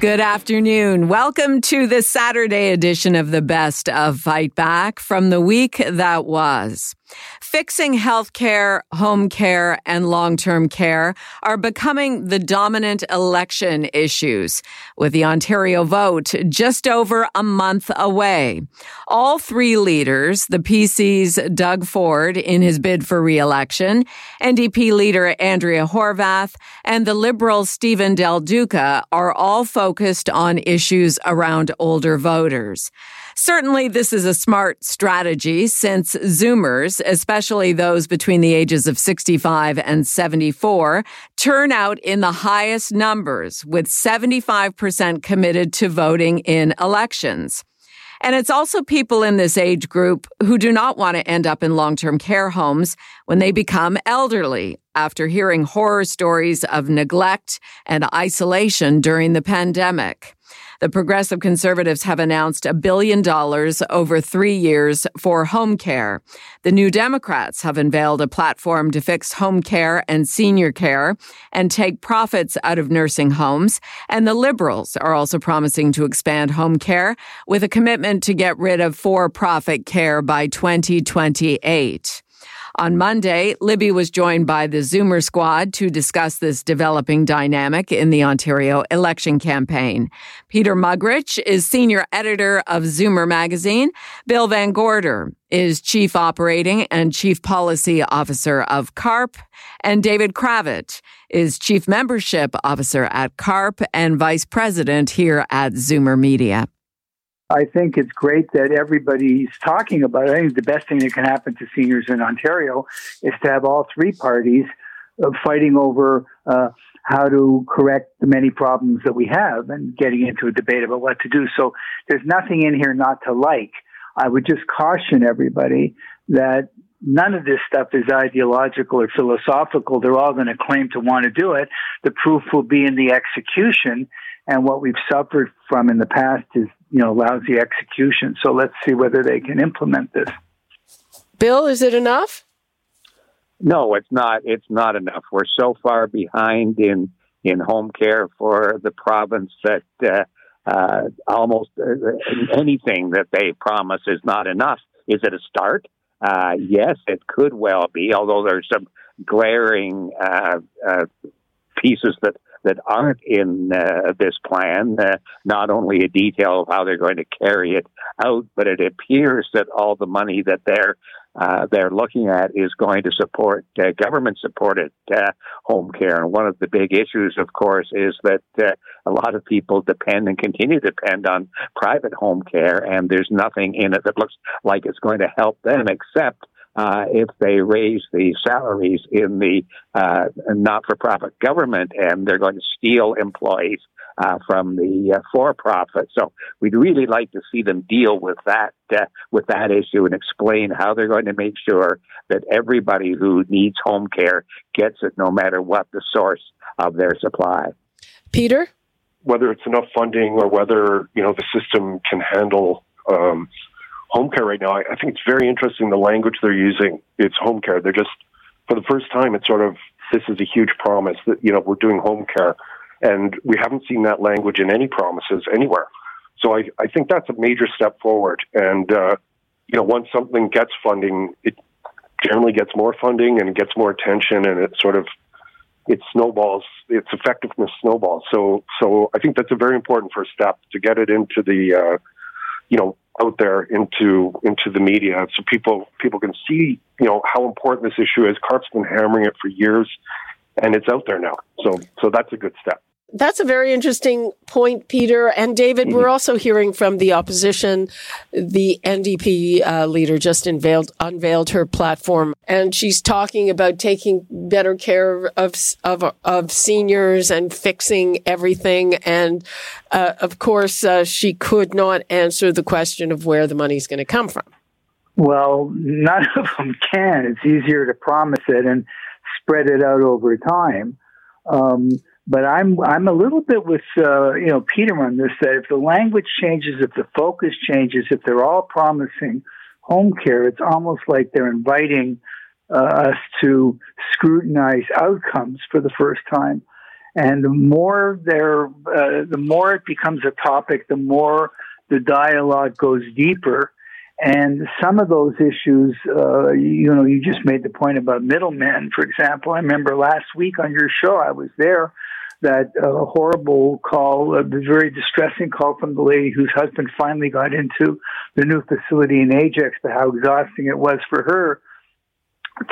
Good afternoon. Welcome to the Saturday edition of the Best of Fight Back from the week that was. Fixing healthcare, home care, and long-term care are becoming the dominant election issues, with the Ontario vote just over a month away. All three leaders, the PC's Doug Ford in his bid for re-election, NDP leader Andrea Horwath, and the Liberal Steven Del Duca are all focused on issues around older voters. Certainly, this is a smart strategy since Zoomers, especially those between the ages of 65 and 74, turn out in the highest numbers, with 75% committed to voting in elections. And it's also people in this age group who do not want to end up in long term care homes when they become elderly after hearing horror stories of neglect and isolation during the pandemic. The progressive conservatives have announced a billion dollars over three years for home care. The New Democrats have unveiled a platform to fix home care and senior care and take profits out of nursing homes. And the Liberals are also promising to expand home care with a commitment to get rid of for profit care by 2028. On Monday, Libby was joined by the Zoomer squad to discuss this developing dynamic in the Ontario election campaign. Peter Muggeridge is senior editor of Zoomer magazine. Bill Van Gorder is chief operating and chief policy officer of CARP. And David Kravitz is chief membership officer at CARP and vice president here at Zoomer Media. I think it's great that everybody's talking about it. I think the best thing that can happen to seniors in Ontario is to have all three parties uh, fighting over uh, how to correct the many problems that we have and getting into a debate about what to do. So there's nothing in here not to like. I would just caution everybody that none of this stuff is ideological or philosophical. They're all going to claim to want to do it. The proof will be in the execution. And what we've suffered from in the past is you know, lousy execution. So let's see whether they can implement this. Bill, is it enough? No, it's not. It's not enough. We're so far behind in in home care for the province that uh, uh, almost uh, anything that they promise is not enough. Is it a start? Uh, yes, it could well be. Although there's some glaring uh, uh, pieces that that aren't in uh, this plan, uh, not only a detail of how they're going to carry it out, but it appears that all the money that they're uh, they're looking at is going to support uh, government supported uh, home care. And one of the big issues, of course, is that uh, a lot of people depend and continue to depend on private home care, and there's nothing in it that looks like it's going to help them except uh, if they raise the salaries in the uh, not-for-profit government, and they're going to steal employees uh, from the uh, for-profit. So we'd really like to see them deal with that uh, with that issue and explain how they're going to make sure that everybody who needs home care gets it, no matter what the source of their supply. Peter, whether it's enough funding or whether you know the system can handle. Um, home care right now. I, I think it's very interesting the language they're using. It's home care. They're just for the first time. It's sort of this is a huge promise that you know we're doing home care, and we haven't seen that language in any promises anywhere. So I, I think that's a major step forward. And uh, you know, once something gets funding, it generally gets more funding and gets more attention, and it sort of it snowballs. Its effectiveness snowballs. So so I think that's a very important first step to get it into the uh, you know out there into into the media so people people can see you know how important this issue is. CARP's been hammering it for years, and it's out there now. So so that's a good step. That's a very interesting point, Peter. And David, we're mm-hmm. also hearing from the opposition. The NDP uh, leader just unveiled, unveiled her platform, and she's talking about taking better care of, of, of seniors and fixing everything. And uh, of course, uh, she could not answer the question of where the money's going to come from. Well, none of them can. It's easier to promise it and spread it out over time. Um, but I'm I'm a little bit with uh, you know Peter on this that if the language changes, if the focus changes, if they're all promising home care, it's almost like they're inviting uh, us to scrutinize outcomes for the first time. And the more there, uh, the more it becomes a topic, the more the dialogue goes deeper. And some of those issues, uh, you know, you just made the point about middlemen, for example. I remember last week on your show, I was there that uh, horrible call, a very distressing call from the lady whose husband finally got into the new facility in Ajax, but how exhausting it was for her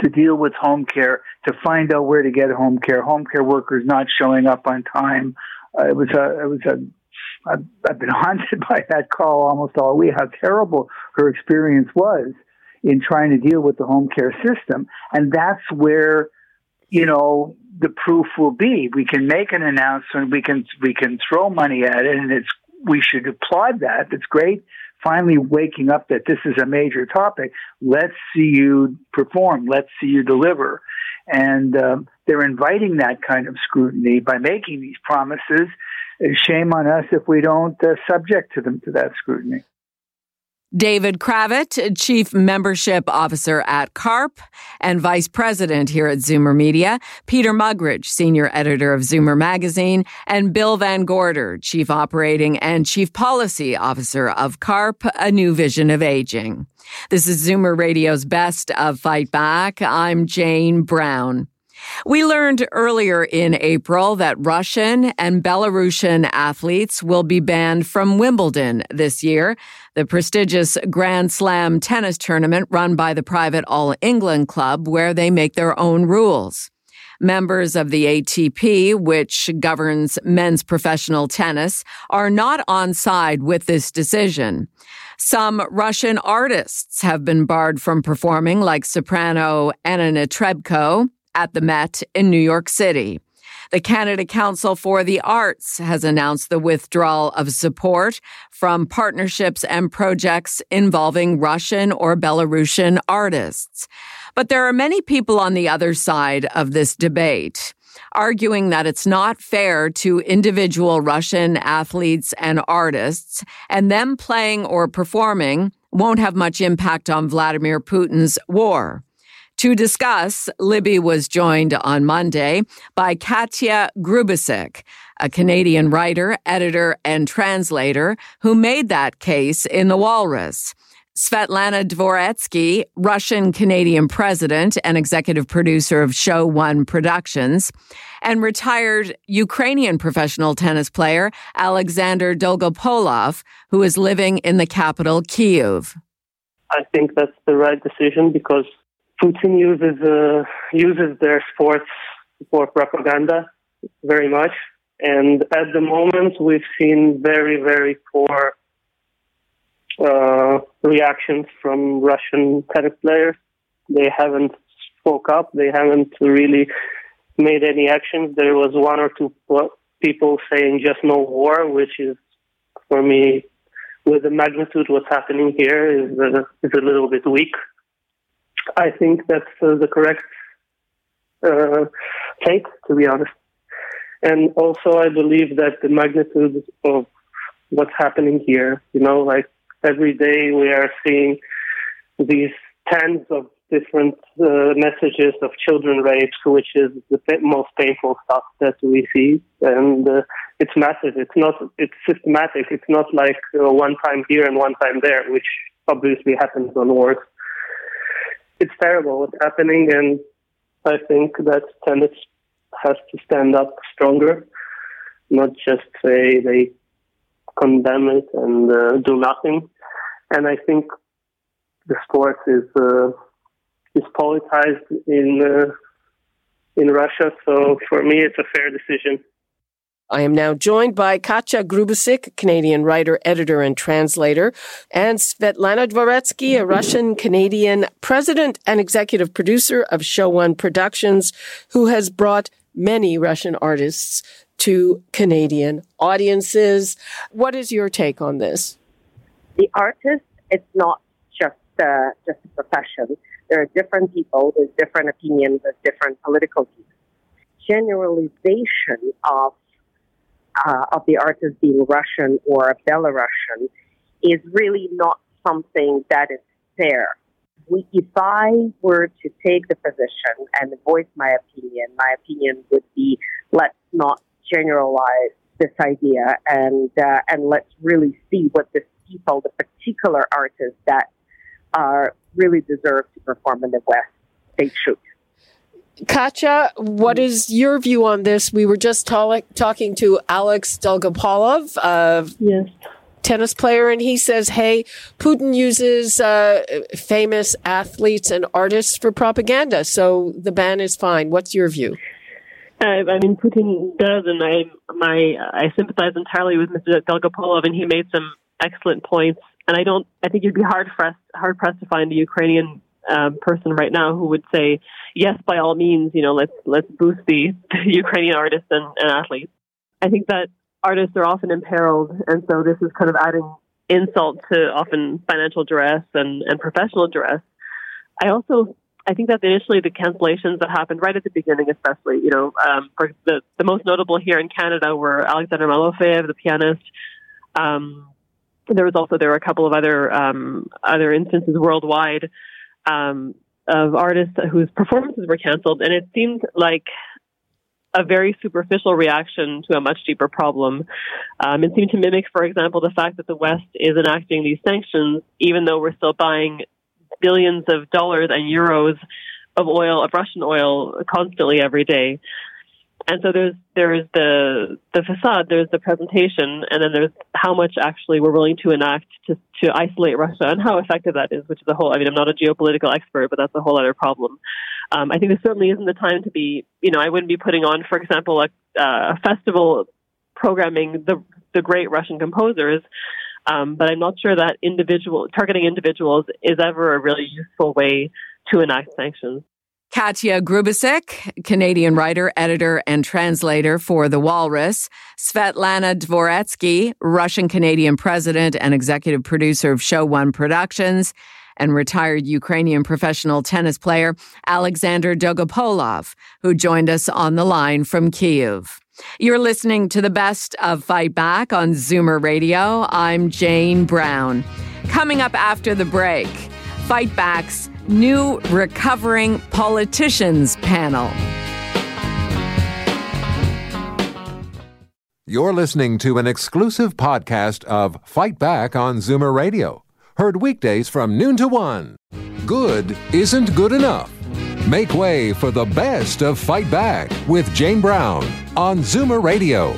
to deal with home care, to find out where to get home care, home care workers not showing up on time. Uh, it was a, it was a, I've, I've been haunted by that call almost all week, how terrible her experience was in trying to deal with the home care system. And that's where, you know, the proof will be. We can make an announcement. We can we can throw money at it, and it's we should applaud that. It's great. Finally, waking up that this is a major topic. Let's see you perform. Let's see you deliver. And um, they're inviting that kind of scrutiny by making these promises. Shame on us if we don't uh, subject to them to that scrutiny. David Kravitz, Chief Membership Officer at CARP and Vice President here at Zoomer Media, Peter Muggeridge, Senior Editor of Zoomer Magazine, and Bill Van Gorder, Chief Operating and Chief Policy Officer of CARP, A New Vision of Aging. This is Zoomer Radio's Best of Fight Back. I'm Jane Brown. We learned earlier in April that Russian and Belarusian athletes will be banned from Wimbledon this year, the prestigious Grand Slam tennis tournament run by the private All England Club, where they make their own rules. Members of the ATP, which governs men's professional tennis, are not on side with this decision. Some Russian artists have been barred from performing, like soprano Anna Netrebko at the Met in New York City. The Canada Council for the Arts has announced the withdrawal of support from partnerships and projects involving Russian or Belarusian artists. But there are many people on the other side of this debate arguing that it's not fair to individual Russian athletes and artists, and them playing or performing won't have much impact on Vladimir Putin's war. To discuss, Libby was joined on Monday by Katia Grubisic, a Canadian writer, editor, and translator who made that case in The Walrus. Svetlana Dvoretsky, Russian Canadian president and executive producer of Show One Productions, and retired Ukrainian professional tennis player Alexander Dolgopolov, who is living in the capital, Kyiv. I think that's the right decision because Putin uses uh, uses their sports for propaganda very much, and at the moment we've seen very very poor uh, reactions from Russian tennis players. They haven't spoke up. They haven't really made any actions. There was one or two people saying just no war, which is for me, with the magnitude what's happening here, is uh, is a little bit weak. I think that's uh, the correct uh, take, to be honest. And also, I believe that the magnitude of what's happening here, you know, like every day we are seeing these tens of different uh, messages of children rapes, which is the most painful stuff that we see, and uh, it's massive. It's not. It's systematic. It's not like uh, one time here and one time there, which obviously happens on wars it's terrible what's happening, and I think that tennis has to stand up stronger, not just say they condemn it and uh, do nothing. And I think the sport is uh, is politicized in uh, in Russia, so for me, it's a fair decision. I am now joined by Katia Grubisic, Canadian writer, editor, and translator, and Svetlana Dvoretsky, a Russian Canadian president and executive producer of Show One Productions, who has brought many Russian artists to Canadian audiences. What is your take on this? The artist, it's not just uh, just a profession. There are different people with different opinions, with different political views. Generalization of uh, of the artist being Russian or Belarusian is really not something that is fair. We, if I were to take the position and voice my opinion, my opinion would be let's not generalize this idea and uh, and let's really see what the people, the particular artists that are really deserve to perform in the West, they should. Katia, what is your view on this? We were just talking to Alex Dolgopolov, a yes. tennis player, and he says, hey, Putin uses uh, famous athletes and artists for propaganda, so the ban is fine. What's your view? Uh, I mean, Putin does, and I my I sympathize entirely with Mr. Dolgopolov, and he made some excellent points. And I don't, I think you'd be hard pressed hard pressed to find a Ukrainian person right now who would say, yes, by all means, you know, let's let's boost the, the Ukrainian artists and, and athletes. I think that artists are often imperiled, and so this is kind of adding insult to often financial duress and, and professional duress. I also I think that initially the cancellations that happened right at the beginning, especially, you know, um, for the, the most notable here in Canada were Alexander Malofeev, the pianist. Um, there was also there were a couple of other um, other instances worldwide um, of artists whose performances were canceled, and it seemed like a very superficial reaction to a much deeper problem. Um, it seemed to mimic, for example, the fact that the West is enacting these sanctions, even though we're still buying billions of dollars and euros of oil, of Russian oil, constantly every day. And so there's there's the the facade, there's the presentation, and then there's how much actually we're willing to enact to to isolate Russia and how effective that is, which is a whole. I mean, I'm not a geopolitical expert, but that's a whole other problem. Um, I think this certainly isn't the time to be. You know, I wouldn't be putting on, for example, a, uh, a festival programming the the great Russian composers. Um, but I'm not sure that individual targeting individuals is ever a really useful way to enact sanctions. Katia Grubisic, Canadian writer, editor, and translator for The Walrus. Svetlana Dvoretsky, Russian Canadian president and executive producer of Show One Productions. And retired Ukrainian professional tennis player Alexander Dolgopolov, who joined us on the line from Kiev. You're listening to the best of Fight Back on Zoomer Radio. I'm Jane Brown. Coming up after the break, Fight Back's new Recovering Politicians panel. You're listening to an exclusive podcast of Fight Back on Zoomer Radio. Heard weekdays from noon to one. Good isn't good enough. Make way for the best of Fight Back with Jane Brown on Zoomer Radio.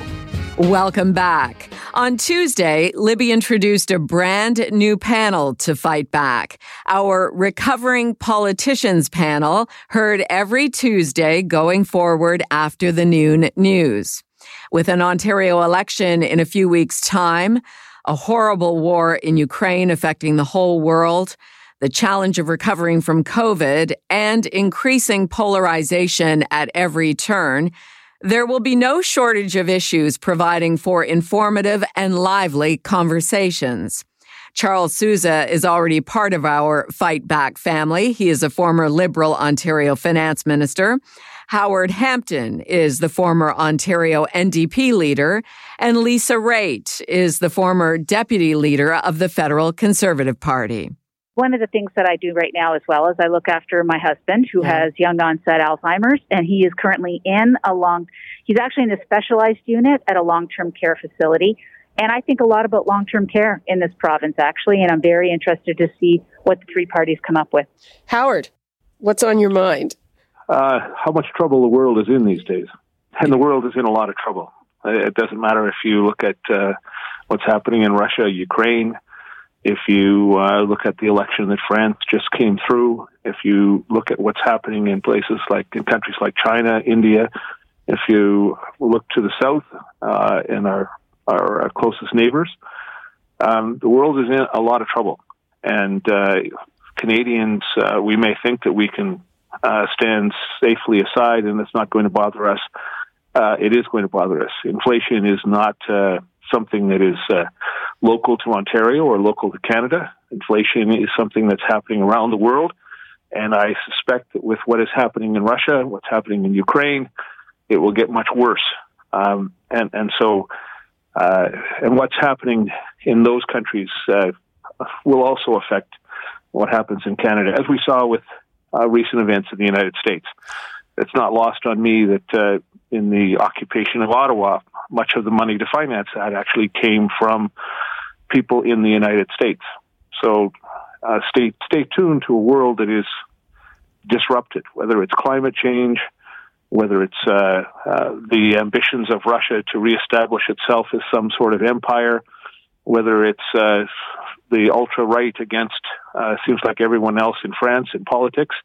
Welcome back. On Tuesday, Libby introduced a brand new panel to fight back. Our Recovering Politicians panel heard every Tuesday going forward after the noon news. With an Ontario election in a few weeks' time, a horrible war in Ukraine affecting the whole world, the challenge of recovering from COVID, and increasing polarization at every turn, there will be no shortage of issues providing for informative and lively conversations. Charles Sousa is already part of our Fight Back family. He is a former Liberal Ontario finance minister. Howard Hampton is the former Ontario NDP leader, and Lisa Raitt is the former deputy leader of the federal Conservative Party one of the things that I do right now as well is I look after my husband who yeah. has young onset Alzheimer's and he is currently in a long, he's actually in a specialized unit at a long-term care facility. And I think a lot about long-term care in this province actually, and I'm very interested to see what the three parties come up with. Howard, what's on your mind? Uh, how much trouble the world is in these days. And the world is in a lot of trouble. It doesn't matter if you look at uh, what's happening in Russia, Ukraine, if you uh, look at the election that France just came through, if you look at what's happening in places like in countries like China, India, If you look to the south uh, in our our uh, closest neighbors, um, the world is in a lot of trouble, and uh, Canadians, uh, we may think that we can uh, stand safely aside and it's not going to bother us. Uh, it is going to bother us. Inflation is not something that is uh, local to Ontario or local to Canada. Inflation is something that's happening around the world. And I suspect that with what is happening in Russia, what's happening in Ukraine, it will get much worse. Um, and, and so, uh, and what's happening in those countries uh, will also affect what happens in Canada, as we saw with uh, recent events in the United States. It's not lost on me that uh, in the occupation of Ottawa, much of the money to finance that actually came from people in the United States. So uh, stay stay tuned to a world that is disrupted, whether it's climate change, whether it's uh, uh, the ambitions of Russia to reestablish itself as some sort of empire, whether it's uh, the ultra right against uh, seems like everyone else in France in politics,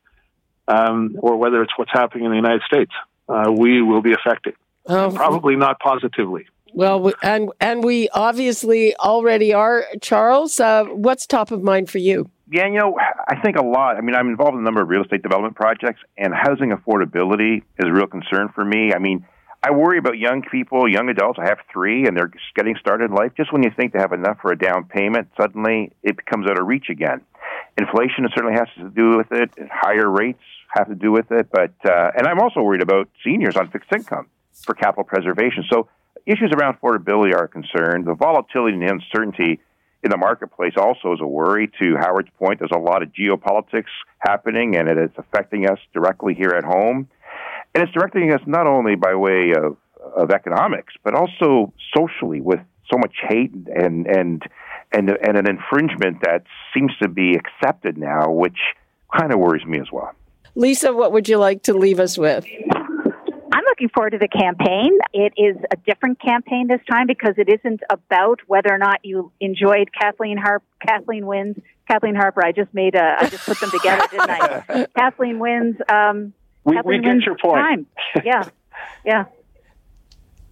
um, or whether it's what's happening in the United States. Uh, we will be affected. Probably not positively. Well, and and we obviously already are. Charles, uh, what's top of mind for you? Yeah, you know, I think a lot. I mean, I'm involved in a number of real estate development projects, and housing affordability is a real concern for me. I mean, I worry about young people, young adults. I have three, and they're getting started in life. Just when you think they have enough for a down payment, suddenly it becomes out of reach again. Inflation certainly has to do with it. Higher rates have to do with it. But uh, and I'm also worried about seniors on fixed income for capital preservation. So issues around affordability are a concern. The volatility and uncertainty in the marketplace also is a worry. To Howard's point, there's a lot of geopolitics happening, and it is affecting us directly here at home. And it's directing us not only by way of, of economics, but also socially with so much hate and, and, and, and an infringement that seems to be accepted now, which kind of worries me as well. Lisa, what would you like to leave us with? I'm looking forward to the campaign. It is a different campaign this time because it isn't about whether or not you enjoyed Kathleen Harp. Kathleen Wynne's. Kathleen Harper. I just made a. I just put them together, didn't I? Kathleen Wynne's. Um, we, we get your point. Time. Yeah, yeah.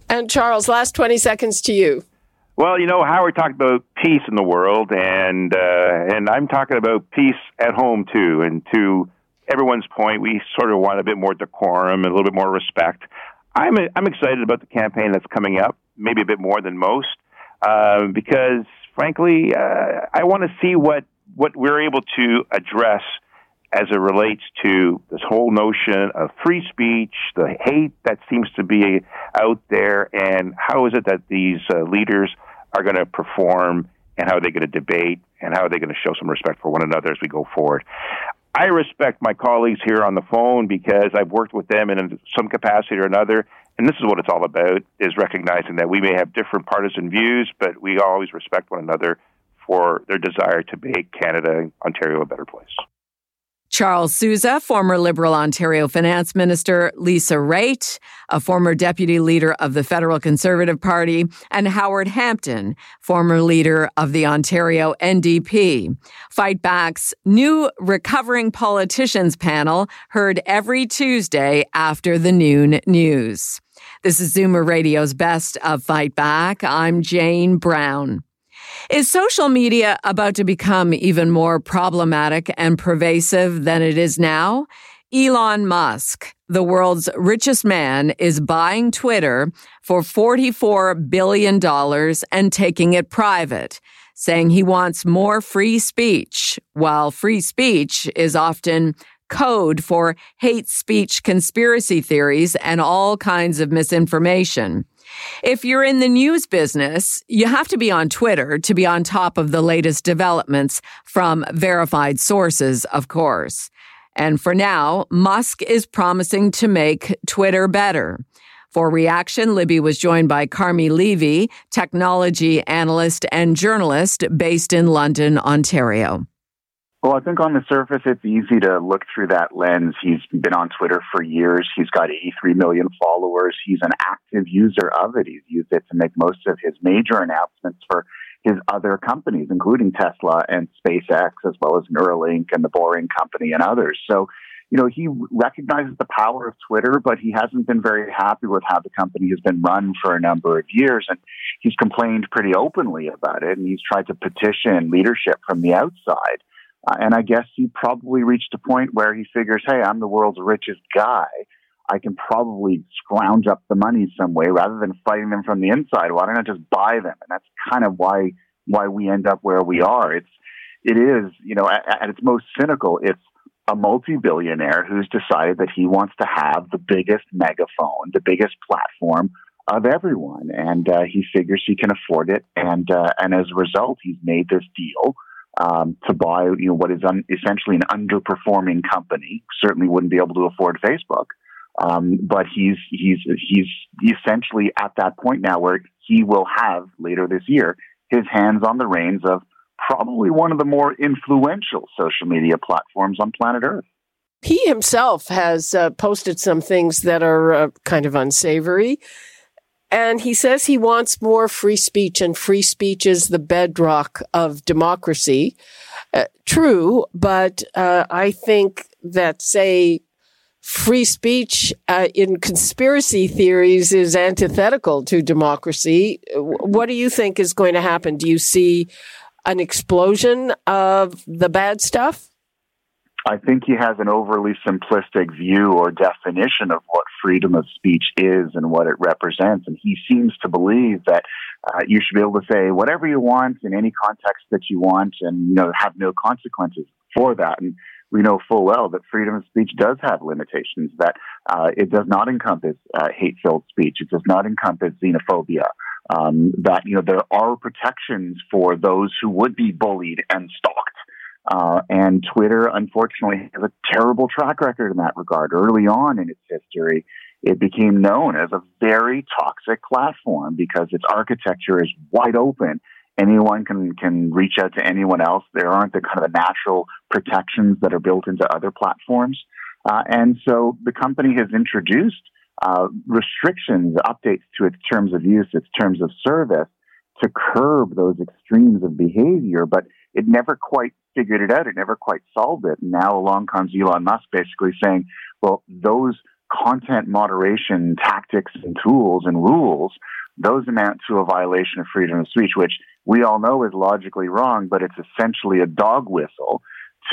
And Charles, last twenty seconds to you. Well, you know, Howard talked about peace in the world, and uh, and I'm talking about peace at home too. And to everyone's point, we sort of want a bit more decorum and a little bit more respect. I'm I'm excited about the campaign that's coming up, maybe a bit more than most, uh, because frankly, uh, I want to see what what we're able to address as it relates to this whole notion of free speech, the hate that seems to be out there, and how is it that these uh, leaders are going to perform, and how are they going to debate, and how are they going to show some respect for one another as we go forward. I respect my colleagues here on the phone because I've worked with them in some capacity or another, and this is what it's all about: is recognizing that we may have different partisan views, but we always respect one another for their desire to make Canada, Ontario, a better place. Charles Sousa, former Liberal Ontario Finance Minister, Lisa Raitt, a former deputy leader of the Federal Conservative Party, and Howard Hampton, former leader of the Ontario NDP. Fight Back's new Recovering Politicians panel heard every Tuesday after the noon news. This is Zoomer Radio's Best of Fight Back. I'm Jane Brown. Is social media about to become even more problematic and pervasive than it is now? Elon Musk, the world's richest man, is buying Twitter for $44 billion and taking it private, saying he wants more free speech, while free speech is often code for hate speech conspiracy theories and all kinds of misinformation. If you're in the news business, you have to be on Twitter to be on top of the latest developments from verified sources, of course. And for now, Musk is promising to make Twitter better. For reaction, Libby was joined by Carmi Levy, technology analyst and journalist based in London, Ontario. Well, I think on the surface, it's easy to look through that lens. He's been on Twitter for years. He's got 83 million followers. He's an active user of it. He's used it to make most of his major announcements for his other companies, including Tesla and SpaceX, as well as Neuralink and the Boring Company and others. So you know, he recognizes the power of Twitter, but he hasn't been very happy with how the company has been run for a number of years. And he's complained pretty openly about it. And he's tried to petition leadership from the outside. Uh, and I guess he probably reached a point where he figures, hey, I'm the world's richest guy. I can probably scrounge up the money some way rather than fighting them from the inside. Why don't I just buy them? And that's kind of why why we end up where we are. It's it is, you know, at, at its most cynical, it's a multi-billionaire who's decided that he wants to have the biggest megaphone, the biggest platform of everyone, and uh, he figures he can afford it. And uh, and as a result, he's made this deal um, to buy, you know, what is un- essentially an underperforming company. Certainly wouldn't be able to afford Facebook, um, but he's he's he's essentially at that point now where he will have later this year his hands on the reins of probably one of the more influential social media platforms on planet Earth. He himself has uh, posted some things that are uh, kind of unsavory. And he says he wants more free speech, and free speech is the bedrock of democracy. Uh, true, but uh, I think that, say, free speech uh, in conspiracy theories is antithetical to democracy. What do you think is going to happen? Do you see an explosion of the bad stuff? I think he has an overly simplistic view or definition of what freedom of speech is and what it represents. And he seems to believe that uh, you should be able to say whatever you want in any context that you want and, you know, have no consequences for that. And we know full well that freedom of speech does have limitations, that uh, it does not encompass uh, hate filled speech, it does not encompass xenophobia. Um, that you know there are protections for those who would be bullied and stalked uh, and Twitter, unfortunately, has a terrible track record in that regard. Early on in its history, it became known as a very toxic platform because its architecture is wide open. Anyone can, can reach out to anyone else. There aren't the kind of the natural protections that are built into other platforms. Uh, and so the company has introduced uh, restrictions, updates to its terms of use, its terms of service to curb those extremes of behavior. But it never quite figured it out. It never quite solved it. Now along comes Elon Musk basically saying, well, those content moderation tactics and tools and rules, those amount to a violation of freedom of speech, which we all know is logically wrong, but it's essentially a dog whistle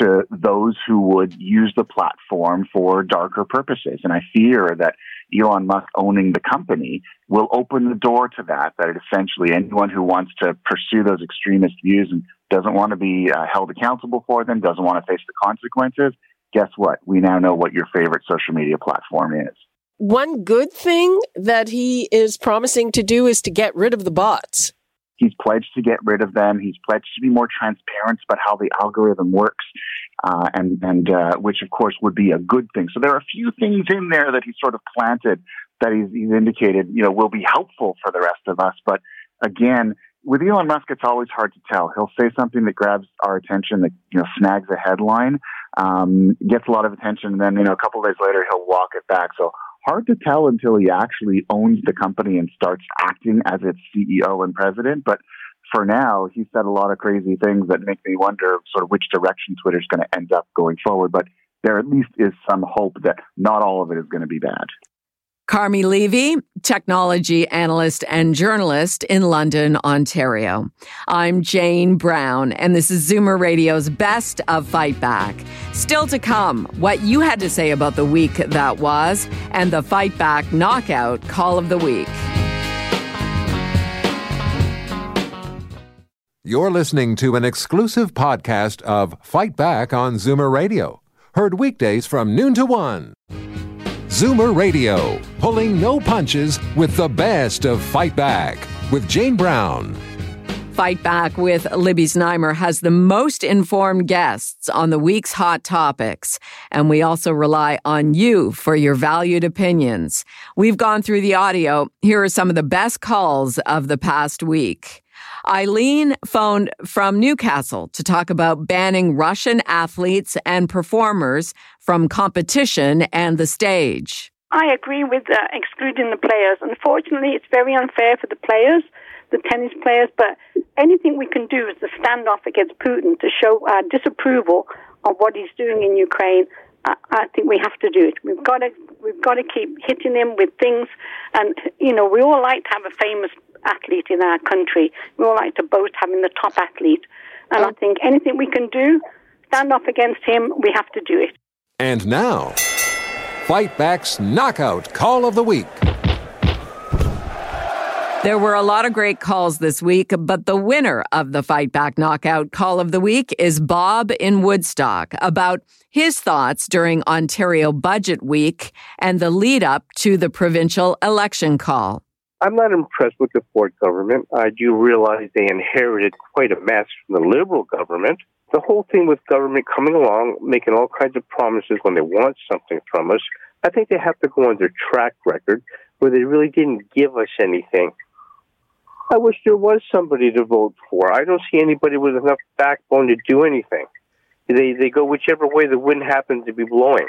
to those who would use the platform for darker purposes. And I fear that Elon Musk owning the company will open the door to that, that essentially anyone who wants to pursue those extremist views and doesn't want to be uh, held accountable for them, doesn't want to face the consequences, guess what? We now know what your favorite social media platform is. One good thing that he is promising to do is to get rid of the bots. He's pledged to get rid of them. He's pledged to be more transparent about how the algorithm works, uh, and and uh, which of course would be a good thing. So there are a few things in there that he's sort of planted that he's, he's indicated, you know, will be helpful for the rest of us. But again, with Elon Musk, it's always hard to tell. He'll say something that grabs our attention, that you know snags a headline, um, gets a lot of attention, and then you know a couple of days later he'll walk it back. So hard to tell until he actually owns the company and starts acting as its CEO and president. But for now, he said a lot of crazy things that make me wonder sort of which direction Twitter's going to end up going forward. But there at least is some hope that not all of it is going to be bad. Carmi Levy, technology analyst and journalist in London, Ontario. I'm Jane Brown, and this is Zoomer Radio's Best of Fight Back. Still to come, what you had to say about the week that was, and the Fight Back Knockout Call of the Week. You're listening to an exclusive podcast of Fight Back on Zoomer Radio, heard weekdays from noon to one. Zoomer Radio, pulling no punches with the best of Fight Back with Jane Brown. Fight Back with Libby Znaimer has the most informed guests on the week's hot topics. And we also rely on you for your valued opinions. We've gone through the audio. Here are some of the best calls of the past week. Eileen phoned from Newcastle to talk about banning Russian athletes and performers from competition and the stage. I agree with uh, excluding the players. Unfortunately, it's very unfair for the players, the tennis players, but anything we can do is to stand off against Putin to show our disapproval of what he's doing in Ukraine I, I think we have to do it. We've got to we've got to keep hitting him with things, and you know we all like to have a famous athlete in our country. We all like to boast having the top athlete, and I oh. think anything we can do, stand up against him. We have to do it. And now, Fight Back's Knockout Call of the Week. There were a lot of great calls this week, but the winner of the Fight Back Knockout Call of the Week is Bob in Woodstock about his thoughts during Ontario Budget Week and the lead up to the provincial election call. I'm not impressed with the Ford government. I do realize they inherited quite a mess from the Liberal government. The whole thing with government coming along, making all kinds of promises when they want something from us, I think they have to go on their track record where they really didn't give us anything. I wish there was somebody to vote for. I don't see anybody with enough backbone to do anything. They they go whichever way the wind happens to be blowing.